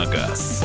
на газ».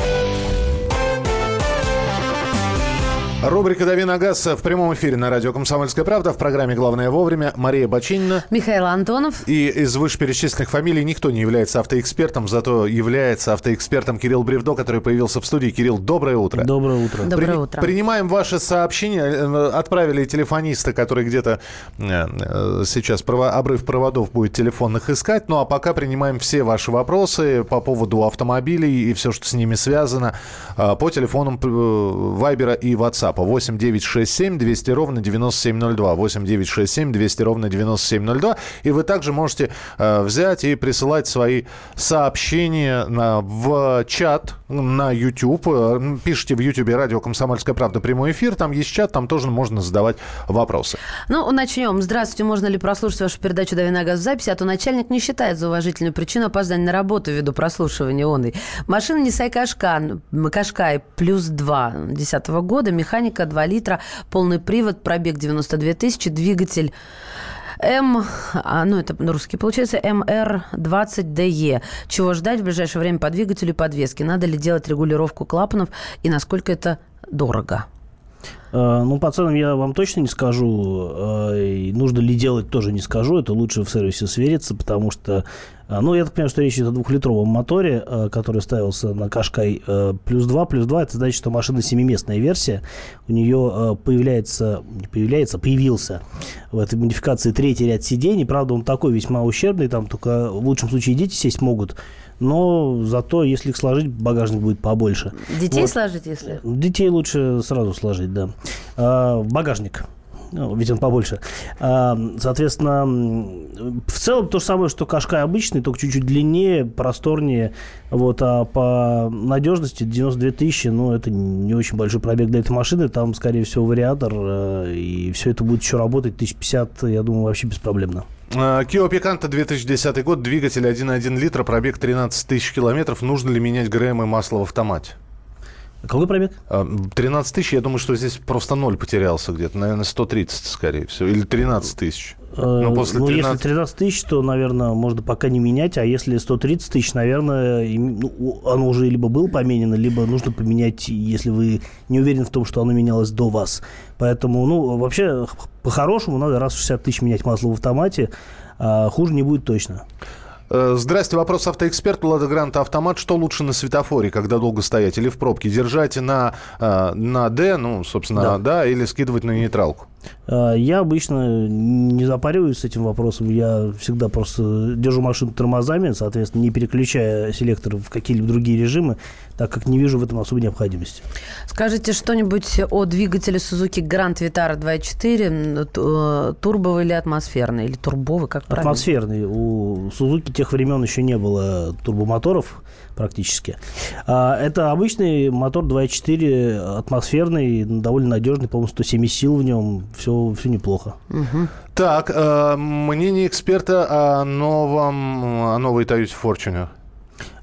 Рубрика «Дави на газ» в прямом эфире на радио «Комсомольская правда» в программе «Главное вовремя». Мария Бочинина. Михаил Антонов. И из вышеперечисленных фамилий никто не является автоэкспертом, зато является автоэкспертом Кирилл Бревдо, который появился в студии. Кирилл, доброе утро. Доброе утро. Доброе При- утро. Принимаем ваши сообщения. Э, Отправили телефониста, который где-то э, э, сейчас прово- обрыв проводов будет телефонных искать. Ну а пока принимаем все ваши вопросы по поводу автомобилей и все, что с ними связано, по телефонам Вайбера и WhatsApp. 8 967 200 ровно 9702. 8 967 200 ровно 9702. И вы также можете э, взять и присылать свои сообщения на, в чат на YouTube. Э, Пишите в YouTube радио «Комсомольская правда» прямой эфир. Там есть чат, там тоже можно задавать вопросы. Ну, начнем. Здравствуйте. Можно ли прослушать вашу передачу «Дави на газ» в записи? А то начальник не считает за уважительную причину опоздания на работу ввиду прослушивания он. Машина Nissan Qashqai, Qashqai плюс 2 10 года, механика 2 литра, полный привод, пробег 92 тысячи, двигатель М, а, ну это русский получается, МР-20ДЕ. Чего ждать в ближайшее время по двигателю и подвеске? Надо ли делать регулировку клапанов и насколько это дорого? Э, Ну, по ценам я вам точно не скажу. э, Нужно ли делать, тоже не скажу. Это лучше в сервисе свериться, потому что... э, Ну, я так понимаю, что речь идет о двухлитровом моторе, который ставился на Кашкай плюс 2. Плюс 2 это значит, что машина семиместная версия. У нее появляется, не появляется, появился в этой модификации третий ряд сидений. Правда, он такой весьма ущербный, там только в лучшем случае дети сесть могут. Но зато, если их сложить, багажник будет побольше. Детей Вот. сложить, если? Детей лучше сразу сложить, да. А, багажник. Ну, ведь он побольше. А, соответственно, в целом то же самое, что Кашкай обычный, только чуть-чуть длиннее, просторнее. Вот, а по надежности 92 тысячи, ну, это не очень большой пробег для этой машины. Там, скорее всего, вариатор, э, и все это будет еще работать. 1050, я думаю, вообще беспроблемно. Э, Kia Picanto 2010 год, двигатель 1,1 литра, пробег 13 тысяч километров. Нужно ли менять ГРМ и масло в автомате? Какой пробег? Э, 13 тысяч, я думаю, что здесь просто ноль потерялся где-то. Наверное, 130, скорее всего. Или 13 тысяч. Ну, после ну, 13 если 13 тысяч, то, наверное, можно пока не менять, а если 130 тысяч, наверное, ну, оно уже либо было поменено, либо нужно поменять, если вы не уверены в том, что оно менялось до вас. Поэтому, ну, вообще, по-хорошему, надо раз в 60 тысяч менять масло в автомате, а хуже не будет точно. Э, Здрасте, вопрос автоэксперту Лада Гранта Автомат. Что лучше на светофоре, когда долго стоять, или в пробке? Держать на, э, на D, ну, собственно, да. Да. или скидывать на нейтралку? А, Я обычно не запариваюсь с этим вопросом. Я всегда просто держу машину тормозами, соответственно, не переключая селектор в какие-либо другие режимы, так как не вижу в этом особой необходимости. Скажите что-нибудь о двигателе Suzuki Grand Vitara 2.4, м, т- э, турбовый или атмосферный, или турбовый, как правильно? Атмосферный. У Сузуки тех времен еще не было турбомоторов практически. А, Это обычный мотор 2.4, атмосферный, довольно надежный, по-моему, 170 сил в нем. Все, все неплохо. Так, э, мнение эксперта о новом, о новой Toyota Fortuner.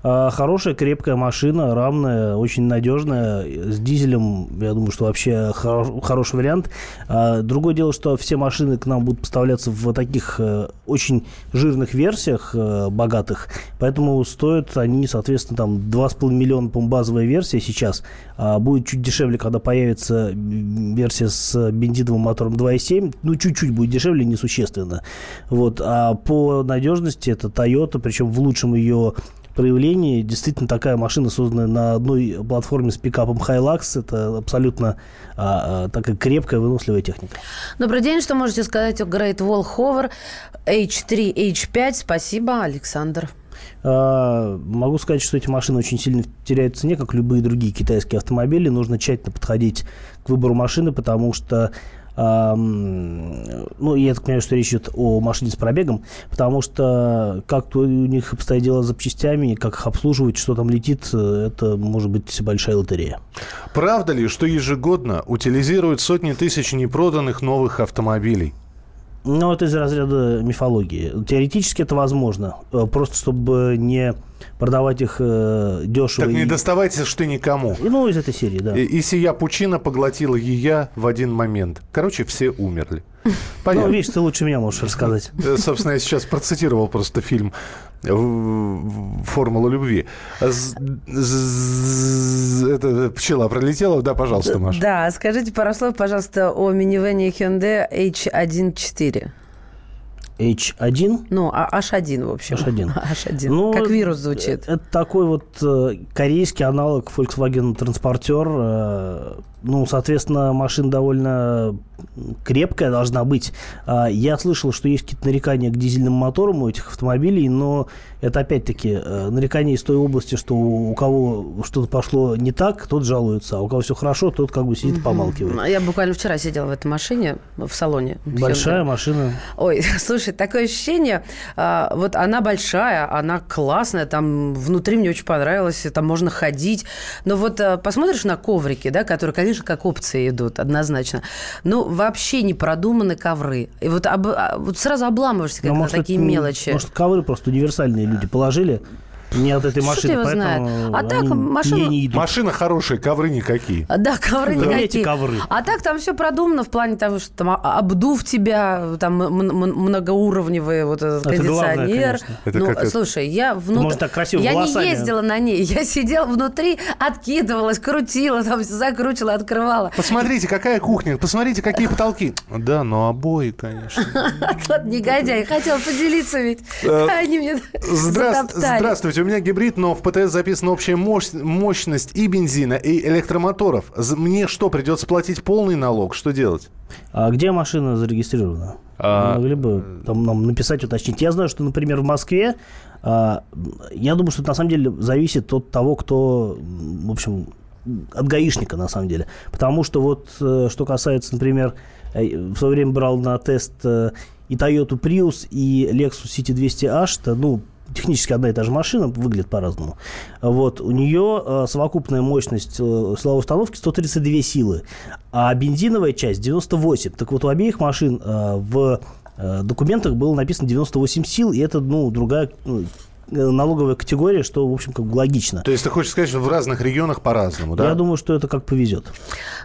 А, Хорошая, крепкая машина, рамная, очень надежная. С дизелем, я думаю, что вообще хоро- хороший вариант. А, Другое дело, что все машины к нам будут поставляться в таких э, очень жирных версиях, э, богатых. Поэтому стоят они, соответственно, там 2,5 миллиона, по базовая версия сейчас. А Будет чуть дешевле, когда появится версия с бензиновым мотором 2,7. Ну, чуть-чуть будет дешевле, несущественно. Вот. А по надежности это Toyota, причем в лучшем ее проявлении. Действительно, такая машина, созданная на одной платформе с пикапом Hilux, это абсолютно а, а, такая крепкая, выносливая техника. Добрый день, что можете сказать о Great Wall Hover H3, H5? Спасибо, Александр. А, Могу сказать, что эти машины очень сильно теряют в цене, как любые другие китайские автомобили. Нужно тщательно подходить к выбору машины, потому что ну, я так понимаю, что речь идет о машине с пробегом, потому что как у них обстоят дела с запчастями, как их обслуживать, что там летит, э, это может быть большая лотерея. Правда ли, что ежегодно утилизируют сотни тысяч непроданных новых автомобилей? Ну, это из разряда мифологии. Теоретически это возможно. Э, Просто чтобы не продавать их э, дешево. Так не и- доставайте ж ты никому. и, ну, из этой серии, да. И, и сия пучина поглотила ее в один момент. Короче, все умерли. Ну, Понятно. видишь, ты лучше меня можешь рассказать. Э, Собственно, я сейчас процитировал просто фильм э, «Формула любви». Это пчела пролетела? Да, пожалуйста, Маша. Да, скажите пару слов, пожалуйста, о минивене Hyundai H1.4. H1. Ну, а- H1, в общем. H1. H1. Ну, как вирус звучит. Это такой вот э, корейский аналог Volkswagen Transporter. Э, ну, соответственно, машина довольно крепкая должна быть. А, Я слышал, что есть какие-то нарекания к дизельным моторам у этих автомобилей, но это опять-таки э, нарекания из той области, что у кого что-то пошло не так, тот жалуется, а у кого все хорошо, тот как бы сидит и помалкивает. Я буквально вчера сидела в этой машине, в салоне. Большая Hyundai. машина. Ой, слушай, такое ощущение, а, вот она большая, она классная, там внутри мне очень понравилось, там можно ходить. Но вот а, посмотришь на коврики, да, которые, конечно, как опции идут, однозначно. Ну, вообще не продуманы ковры. И вот, об- а, вот сразу обламываешься, Ну, на может, такие это, мелочи. Может, ковры просто универсальные люди положили не от этой Что машины, его поэтому знает? А так машина- не, не идут. Машина хорошая, ковры никакие. А, Да, ковры Да, никакие. эти ковры. А так там все продумано в плане того, что там а- обдув тебя, там многоуровневый вот этот Это главное, кондиционер. Это ну, как это- слушай, я внутри... может, так красиво Я волосами. не ездила на ней, я сидела внутри, откидывалась, крутила, там всё закручивала, открывала. Посмотрите, какая кухня, посмотрите, какие потолки. Да, но обои, конечно. Вот негодяй, хотел поделиться ведь. Э, Они мне. Здравствуйте, у меня гибрид, но в ПТС записана общая мощь- мощность и бензина, и электромоторов. Мне что, придется платить полный налог? Что делать? А где машина зарегистрирована? А, Могли бы там нам написать, уточнить. Я знаю, что, например, в Москве, а, я думаю, что это на самом деле зависит от того, кто, в общем, от гаишника, на самом деле. Потому что вот, э, что касается, например, э, в свое время брал на тест э, и Toyota Prius, и Lexus City 200H, это, ну, технически одна и та же машина, выглядит по-разному. Вот, у нее э, совокупная мощность э, силовой установки 132 силы, а бензиновая часть 98. Так вот, у обеих машин э, в э, документах было написано 98 сил, и это, ну, другая ну, налоговая категория, что, в общем, как бы логично. То есть ты хочешь сказать, что в разных регионах по-разному, да? Я думаю, что это как повезет.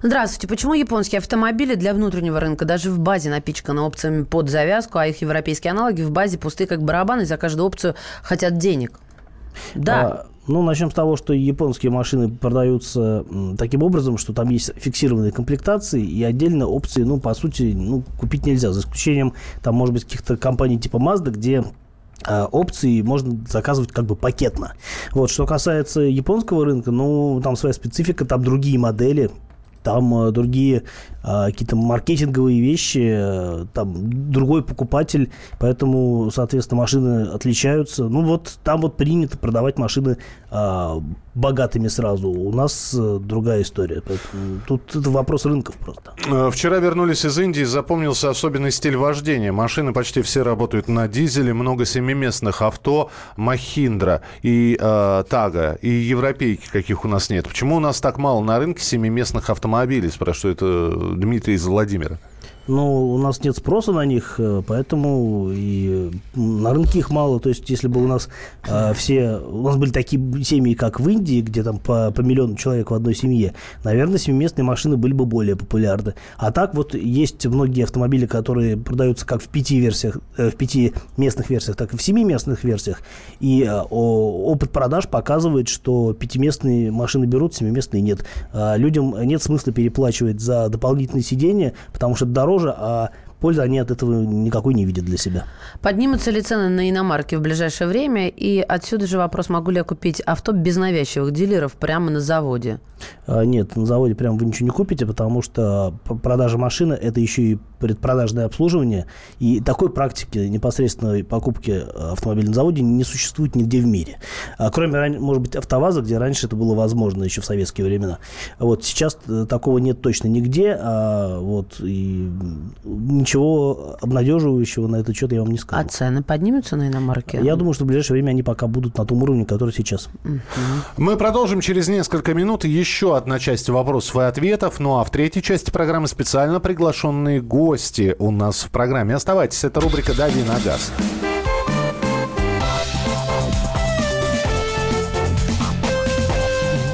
Здравствуйте. Почему японские автомобили для внутреннего рынка даже в базе напичканы опциями под завязку, а их европейские аналоги в базе пустые как барабаны, за каждую опцию хотят денег? Да. А, ну, начнем с того, что японские машины продаются таким образом, что там есть фиксированные комплектации и отдельно опции, ну, по сути, ну, купить нельзя. За исключением, там, может быть, каких-то компаний типа Mazda, где а, опции можно заказывать как бы пакетно. Вот, что касается японского рынка, ну, там своя специфика, там другие модели, там э, другие э, какие-то маркетинговые вещи, э, там другой покупатель, поэтому, соответственно, машины отличаются. Ну вот там вот принято продавать машины э, богатыми сразу. У нас э, другая история. Поэтому тут это вопрос рынков просто. Э, Вчера вернулись из Индии, запомнился особенный стиль вождения. Машины почти все работают на дизеле, много семиместных авто, Махиндра и э, Тага, и европейки, каких у нас нет. Почему у нас так мало на рынке семиместных автомобилей, спрашивает э, Дмитрий из Владимира. Ну, у нас нет спроса на них, э, поэтому и э, на рынке их мало. То есть, если бы у нас э, все... У нас были такие семьи, как в Индии, где там по, по миллиону человек в одной семье, наверное, семиместные машины были бы более популярны. А так вот есть многие автомобили, которые продаются как в пяти версиях, э, в пяти местных версиях, так и в семиместных версиях. И э, опыт продаж показывает, что пятиместные машины берут, семиместные нет. А людям нет смысла переплачивать за дополнительные сиденья, потому что это дороже, а пользы они от этого никакой не видят для себя. Поднимутся ли цены на иномарки в ближайшее время? И отсюда же вопрос, могу ли я купить авто без навязчивых дилеров прямо на заводе? А, Нет, на заводе прям вы ничего не купите, потому что продажа машины – это еще и предпродажное обслуживание. И такой практики непосредственной покупки э, автомобиля на заводе не существует нигде в мире. А, Кроме, может быть, автоваза, где раньше это было возможно еще в советские времена. Вот сейчас э, такого нет точно нигде. а вот, и ничего обнадеживающего на этот счет я вам не скажу. А цены поднимутся на иномарке? Я думаю, что в ближайшее время они пока будут на том уровне, который сейчас. Мы продолжим через несколько минут еще одна часть вопросов и ответов. Ну а в третьей части программы специально приглашенные гости у нас в программе. Оставайтесь, это рубрика «Дави на газ».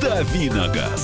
«Дави на газ».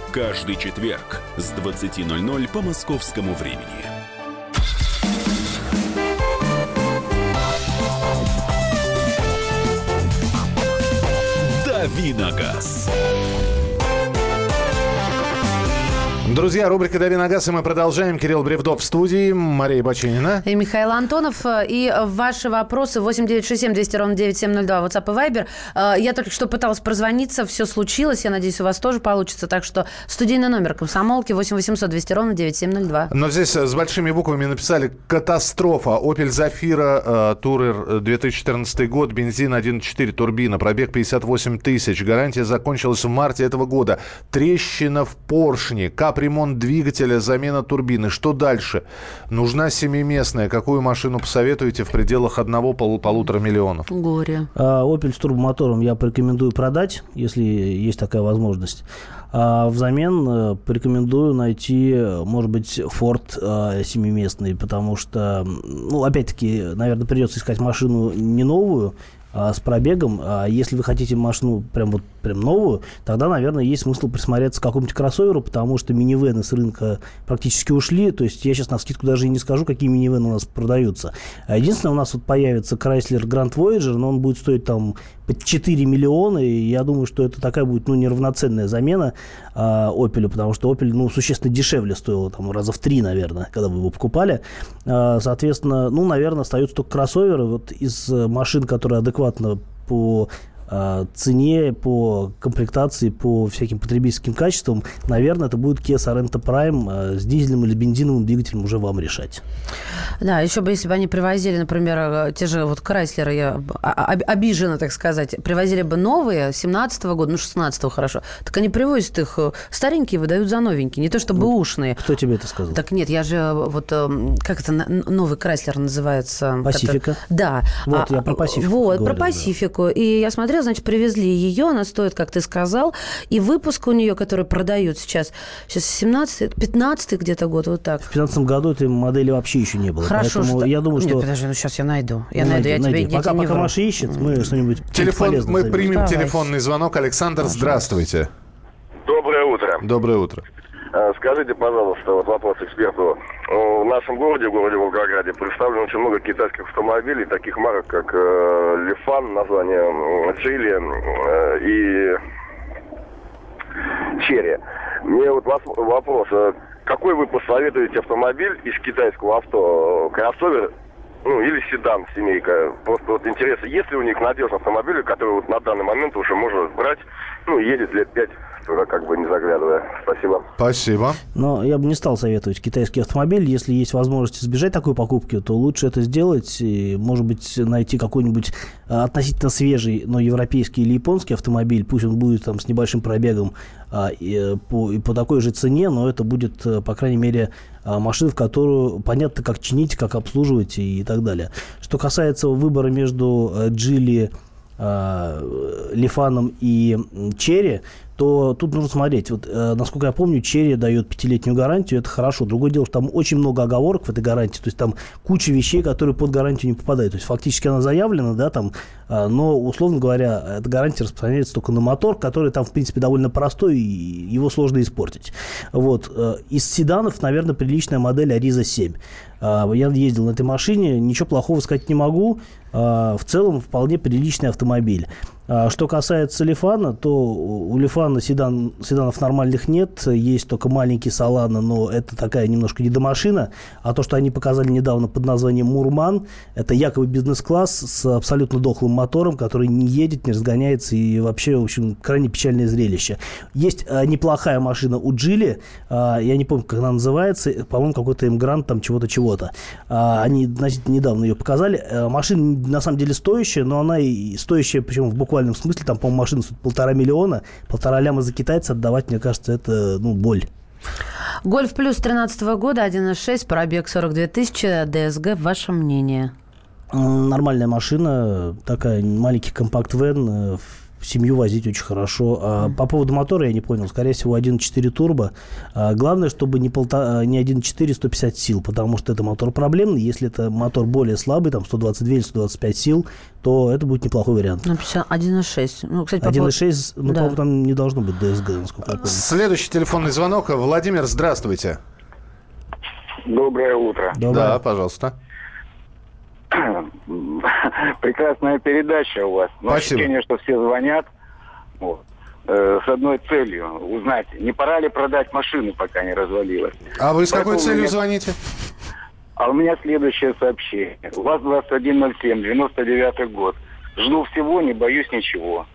каждый четверг с 20.00 по московскому времени. Давиногаз. Друзья, рубрика «Дави на газ», и мы продолжаем. Кирилл Бревдов в студии, Мария Бачинина. И Михаил Антонов. И ваши вопросы 8967 200 ровно 9702, WhatsApp и Viber. Э, Я только что пыталась прозвониться, все случилось. Я надеюсь, у вас тоже получится. Так что студийный номер комсомолки 8 800 200 ровно 9702. Но здесь э, с большими буквами написали «Катастрофа». Opel Zafira Tourer 2014 год, бензин 1.4, турбина, пробег 58 тысяч. Гарантия закончилась в марте этого года. Трещина в поршне, капремонт двигателя, замена турбины. Что дальше? Нужна семиместная. Какую машину посоветуете в пределах одного-полутора миллионов? Горе. А, Opel с турбомотором я порекомендую продать, если есть такая возможность. А взамен э, порекомендую найти, может быть, Ford э, семиместный, потому что, ну, опять-таки, наверное, придется искать машину не новую, а, с пробегом. А если вы хотите машину прям вот прям новую, тогда, наверное, есть смысл присмотреться к какому-нибудь кроссоверу, потому что минивены с рынка практически ушли. То есть я сейчас на скидку даже и не скажу, какие минивены у нас продаются. А единственное, у нас вот появится Chrysler Grand Voyager, но он будет стоить там 4 миллиона, и я думаю, что это такая будет, ну, неравноценная замена а, Opel, потому что Opel, ну, существенно дешевле стоил, там, раза в три, наверное, когда вы его покупали. А, соответственно, ну, наверное, остаются только кроссоверы. Вот из машин, которые адекватно по цене, по комплектации, по всяким потребительским качествам, наверное, это будет Kia Sorento Prime а, с дизельным или бензиновым двигателем уже вам решать. Да, еще бы, если бы они привозили, например, э, те же вот Крайслеры, я а- об- обижена, так сказать, привозили бы новые 17 года, ну, 16 хорошо, так они привозят их э, старенькие, выдают за новенькие, не то чтобы ушные. Кто тебе это сказал? Так нет, я же э, вот, э, как это, новый Крайслер называется? Пасифика? который- Да. Вот, я про Пасифику Вот, говорю, про да. Пасифику. И я смотрела, значит, привезли ее, она стоит, как ты сказал, и выпуск у нее, который продают сейчас, сейчас 17 15 где-то год, вот так. В 2015 году этой модели вообще еще не было. Хорошо, Поэтому что... я думаю, Нет, что... подожди, ну сейчас я найду. Я Ну, найду, я найди, тебе, найди. я Пока, пока. Маша ищет, мы что-нибудь Телефон, мы займем. примем Давай. телефонный звонок. Александр, здравствуйте. Доброе утро. Доброе утро. Э, Скажите, пожалуйста, вот вопрос эксперту. В нашем городе, в городе Волгограде, представлено очень много китайских автомобилей, таких марок, как э, Лифан, название Чили э, и Черри. Мне вот вопрос. э, Какой вы посоветуете автомобиль из китайского авто? Кроссовер ну, или седан, семейка. Просто вот интересно, есть ли у них надежный автомобиль, который вот на данный момент уже можно брать, ну, едет лет пять, туда как бы не заглядывая. Спасибо. Спасибо. Но я бы не стал советовать китайский автомобиль. Если есть возможность избежать такой покупки, то лучше это сделать. И, может быть, найти какой-нибудь а, относительно свежий, но европейский или японский автомобиль. Пусть он будет там с небольшим пробегом а, и, э, по, и по такой же цене, но это будет, э, по крайней мере, а, машина, в которую понятно, как чинить, как обслуживать и, так далее. Что касается выбора между э, Джили, а, Лифаном и Черри, то тут нужно смотреть. Вот, э, насколько я помню, Черри дает пятилетнюю гарантию, это хорошо. Другое дело, что там очень много оговорок в этой гарантии, то есть там куча вещей, которые под гарантию не попадают. То есть фактически она заявлена, да, там, а, но, условно говоря, эта гарантия распространяется только на мотор, который там, в принципе, довольно простой, и его сложно испортить. Вот. э, Из седанов, наверное, приличная модель Ариза 7. А, Я ездил на этой машине, ничего плохого сказать не могу. А, В целом, вполне приличный автомобиль. А Что касается Лифана, то у Лифана седан, седанов нормальных нет. Есть только маленький Солана, но это такая немножко недомашина. А то, что они показали недавно под названием Мурман, это якобы бизнес-класс с абсолютно дохлым мотором, который не едет, не разгоняется и вообще, в общем, крайне печальное зрелище. Есть а, неплохая машина у Джили, а, я не помню, как она называется, по-моему, какой-то Эмгрант, там чего-то, чего-то. Они относительно недавно ее показали. Машина на самом деле стоящая, но она и стоящая, причем в буквальном буквальном смысле. Там, по-моему, машина стоит полтора миллиона. Полтора ляма за китайца отдавать, мне кажется, это, ну, боль. Гольф плюс 13 года, 1.6, пробег 42 тысячи, ДСГ. Ваше мнение? Нормальная машина, такая маленький компакт-вен, семью возить очень хорошо. А по поводу мотора я не понял. Скорее всего, 1.4 турбо. А главное, чтобы не, полта... не 1.4 150 сил, потому что это мотор проблемный. Если это мотор более слабый, там 122 или 125 сил, то это будет неплохой вариант. Ну, 1.6. Ну, кстати, 1.6, ну, да. там не должно быть ДСГ, насколько я помню. Следующий телефонный звонок. Владимир, здравствуйте. Доброе утро. Доброе. Да, пожалуйста. Прекрасная передача у вас. Но Спасибо. ощущение, что все звонят вот, э, с одной целью узнать, не пора ли продать машину, пока не развалилась. А вы с какой Поэтому целью меня- звоните? А у меня следующее сообщение. УАЗ-2107, 99 год. Жду всего, не боюсь ничего.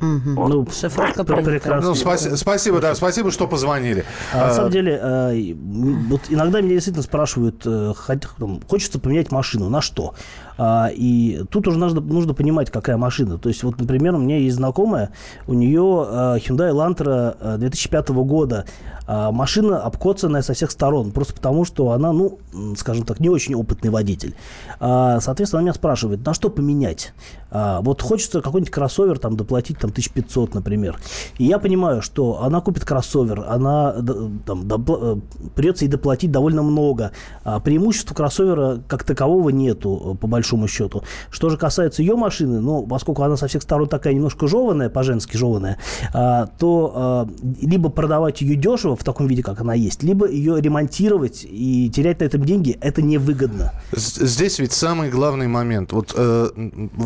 Мгм. Ну, Шифровка пр- принята. прекрасно. Ну, спаси- спасибо, да, спасибо, что позвонили. А, на А, самом деле, э, м, вот иногда меня действительно спрашивают, э, там, хочется поменять машину, на что? А, и тут уже нужно, нужно понимать, какая машина. То есть, вот, например, у меня есть знакомая, у нее э, Hyundai Elantra э, 2005 года. А, машина обкоцанная со всех сторон, просто потому, что она, ну, скажем так, не очень опытный водитель. А, соответственно, она меня спрашивает, на что поменять? А, вот хочется какой-нибудь кроссовер там доплатить там 1500, например. И я понимаю, что она купит кроссовер, она там, допла- э, придется ей доплатить довольно много. А преимущества кроссовера как такового нету, э, по большому счету. Что же касается ее машины, ну, поскольку она со всех сторон такая немножко жеванная, по-женски жеванная, а, то а, либо продавать ее дешево в таком виде, как она есть, либо ее ремонтировать и терять на этом деньги, это невыгодно. Здесь ведь самый главный момент. Вот э,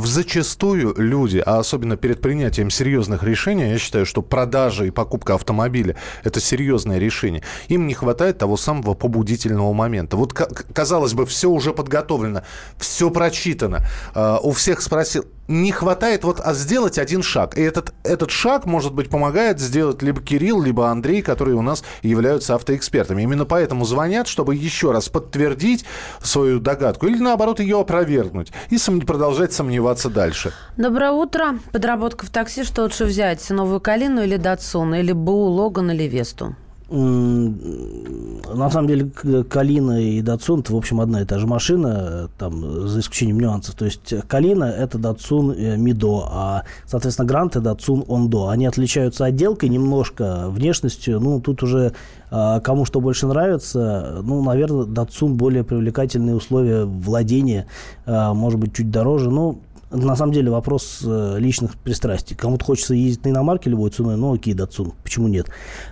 зачастую люди, а особенно перед принятием серьезных решений, я считаю, что продажа и покупка автомобиля – это серьезное решение. Им не хватает того самого побудительного момента. Вот, ка- казалось бы, все уже подготовлено, все прочитано. Э, у всех спросил, не хватает вот а сделать один шаг. И этот, этот шаг, может быть, помогает сделать либо Кирилл, либо Андрей, которые у нас являются автоэкспертами. Именно поэтому звонят, чтобы еще раз подтвердить свою догадку или, наоборот, ее опровергнуть и сом- продолжать сомневаться дальше. Доброе утро. Подработка в такси. Что лучше взять? Новую Калину или Датсун? Или БУ, Логан или Весту? На самом деле, Калина и Датсун это, в общем, одна и та же машина, там, за исключением нюансов. То есть Калина это Датсун э, Мидо, а, соответственно, Грант это Датсун Ондо. Они отличаются отделкой немножко, внешностью. Ну, тут уже а, кому что больше нравится. Ну, наверное, Датсун более привлекательные условия владения, а, может быть, чуть дороже. Но на самом деле вопрос э, личных пристрастий. Кому-то хочется ездить на иномарке любой ценой, ну окей, Датсун, почему нет?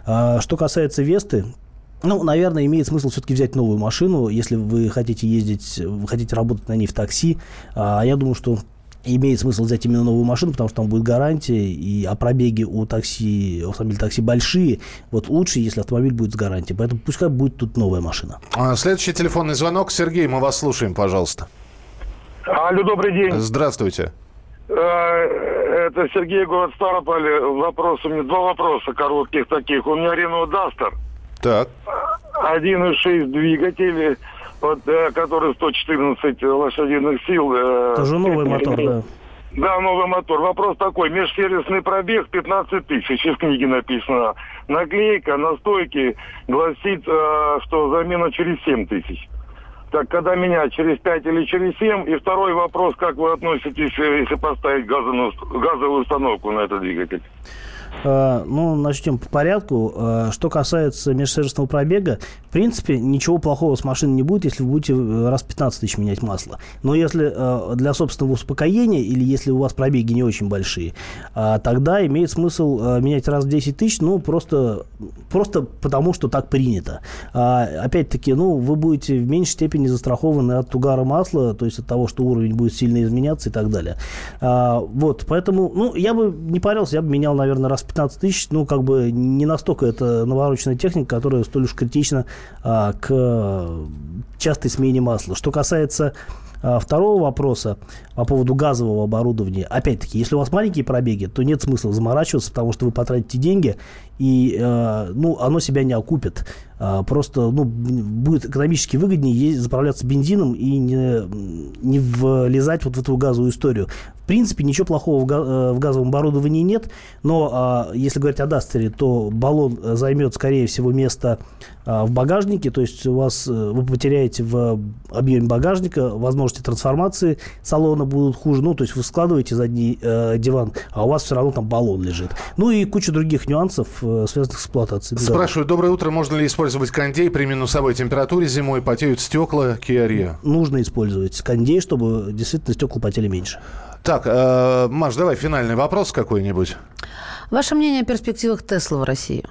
А, что касается Весты, ну, наверное, имеет смысл все-таки взять новую машину, если вы хотите ездить, вы хотите работать на ней в такси. А, я думаю, что имеет смысл взять именно новую машину, потому что там будет гарантия, и а пробеги у такси, автомобиль такси большие. Вот лучше, если автомобиль будет с гарантией. Поэтому пускай будет тут новая машина. Следующий телефонный звонок. Сергей, мы вас слушаем, пожалуйста. Алло, добрый день. Здравствуйте. Э, Это Сергей, город Ставрополь. Вопрос, у меня два вопроса коротких таких. У меня Renault Duster, Так. 1.6 двигатель, вот, э, который 114 лошадиных сил. э, Это же новый мотор, да. Да, новый мотор. Вопрос такой. Межсервисный пробег 15 тысяч. Из книги написано. Наклейка на стойке гласит, что замена через 7 тысяч. Так, когда менять, через 5 или через 7? И второй вопрос, как вы относитесь, э, если поставить газовую, газовую установку на этот двигатель? Э, Ну, начнем по порядку. Э, Что касается межсервисного пробега, в принципе, ничего плохого с машиной не будет, если вы будете э, раз в 15 тысяч менять масло. Но если для собственного успокоения или если у вас пробеги не очень большие, тогда имеет смысл менять раз в 10 тысяч, ну, просто, просто потому, что так принято. Опять-таки, ну, вы будете в меньшей степени застрахованы от угара масла, то есть от того, что уровень будет сильно изменяться и так далее. Вот, поэтому, ну, я бы не парился, я бы менял, наверное, раз в 15 тысяч, ну, как бы не настолько это навороченная техника, которая столь уж критична а, к частой смене масла. Что касается а, второго вопроса по поводу газового оборудования. Опять-таки, если у вас маленькие пробеги, то нет смысла заморачиваться, потому что вы потратите деньги, и э, ну, оно себя не окупит. А, просто ну, будет экономически выгоднее заправляться бензином и не, не влезать вот в эту газовую историю. В принципе, ничего плохого в, га- э, в газовом оборудовании нет, но а, если говорить о Дастере, то баллон займет, скорее всего, место а, в багажнике, то есть у вас э, вы потеряете в объеме багажника, возможности трансформации салона будут хуже, ну, то есть вы складываете задний э, диван, а у вас все равно там баллон лежит. Ну и куча других нюансов, э, связанных с эксплуатацией. Спрашиваю, доброе утро, можно ли использовать кондей при минусовой температуре зимой, потеют стекла Kia Rio? Нужно использовать кондей, чтобы действительно стекла потели меньше. Так, э, Маш, давай финальный вопрос какой-нибудь. Ваше мнение о перспективах Тесла в России?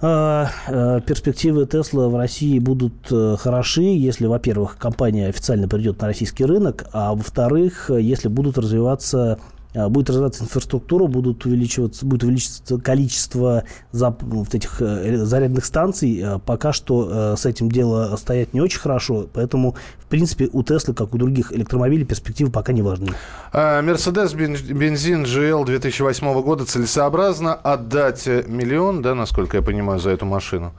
А, э, перспективы Тесла в России будут э, хороши, если, во-первых, компания официально придет на российский рынок, а во-вторых, если будут развиваться будет развиваться инфраструктура, будут увеличиваться, будет увеличиваться количество зап, вот этих э, зарядных станций. А, пока что с этим дело стоять не очень хорошо, поэтому, в принципе, у Теслы, как у других электромобилей, перспективы пока не важны. Мерседес бензин GL 2008 года целесообразно отдать миллион, да, насколько я понимаю, за эту машину?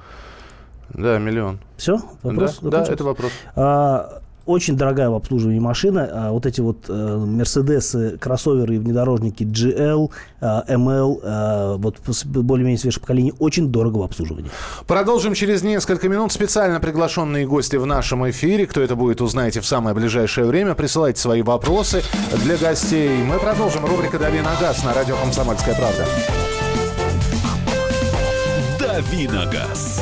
Да, миллион. Все? Вопрос? Да, да это вопрос. А, очень дорогая в обслуживании машина. А вот эти вот э, Мерседесы, кроссоверы и внедорожники GL, ML, э, вот более-менее свежее поколение, очень дорого в обслуживании. Продолжим через несколько минут. Специально приглашенные гости в нашем эфире. Кто это будет, узнаете в самое ближайшее время. Присылайте свои вопросы для гостей. Мы продолжим. Рубрика «Дави на газ» на радио «Комсомольская правда». «Дави на газ».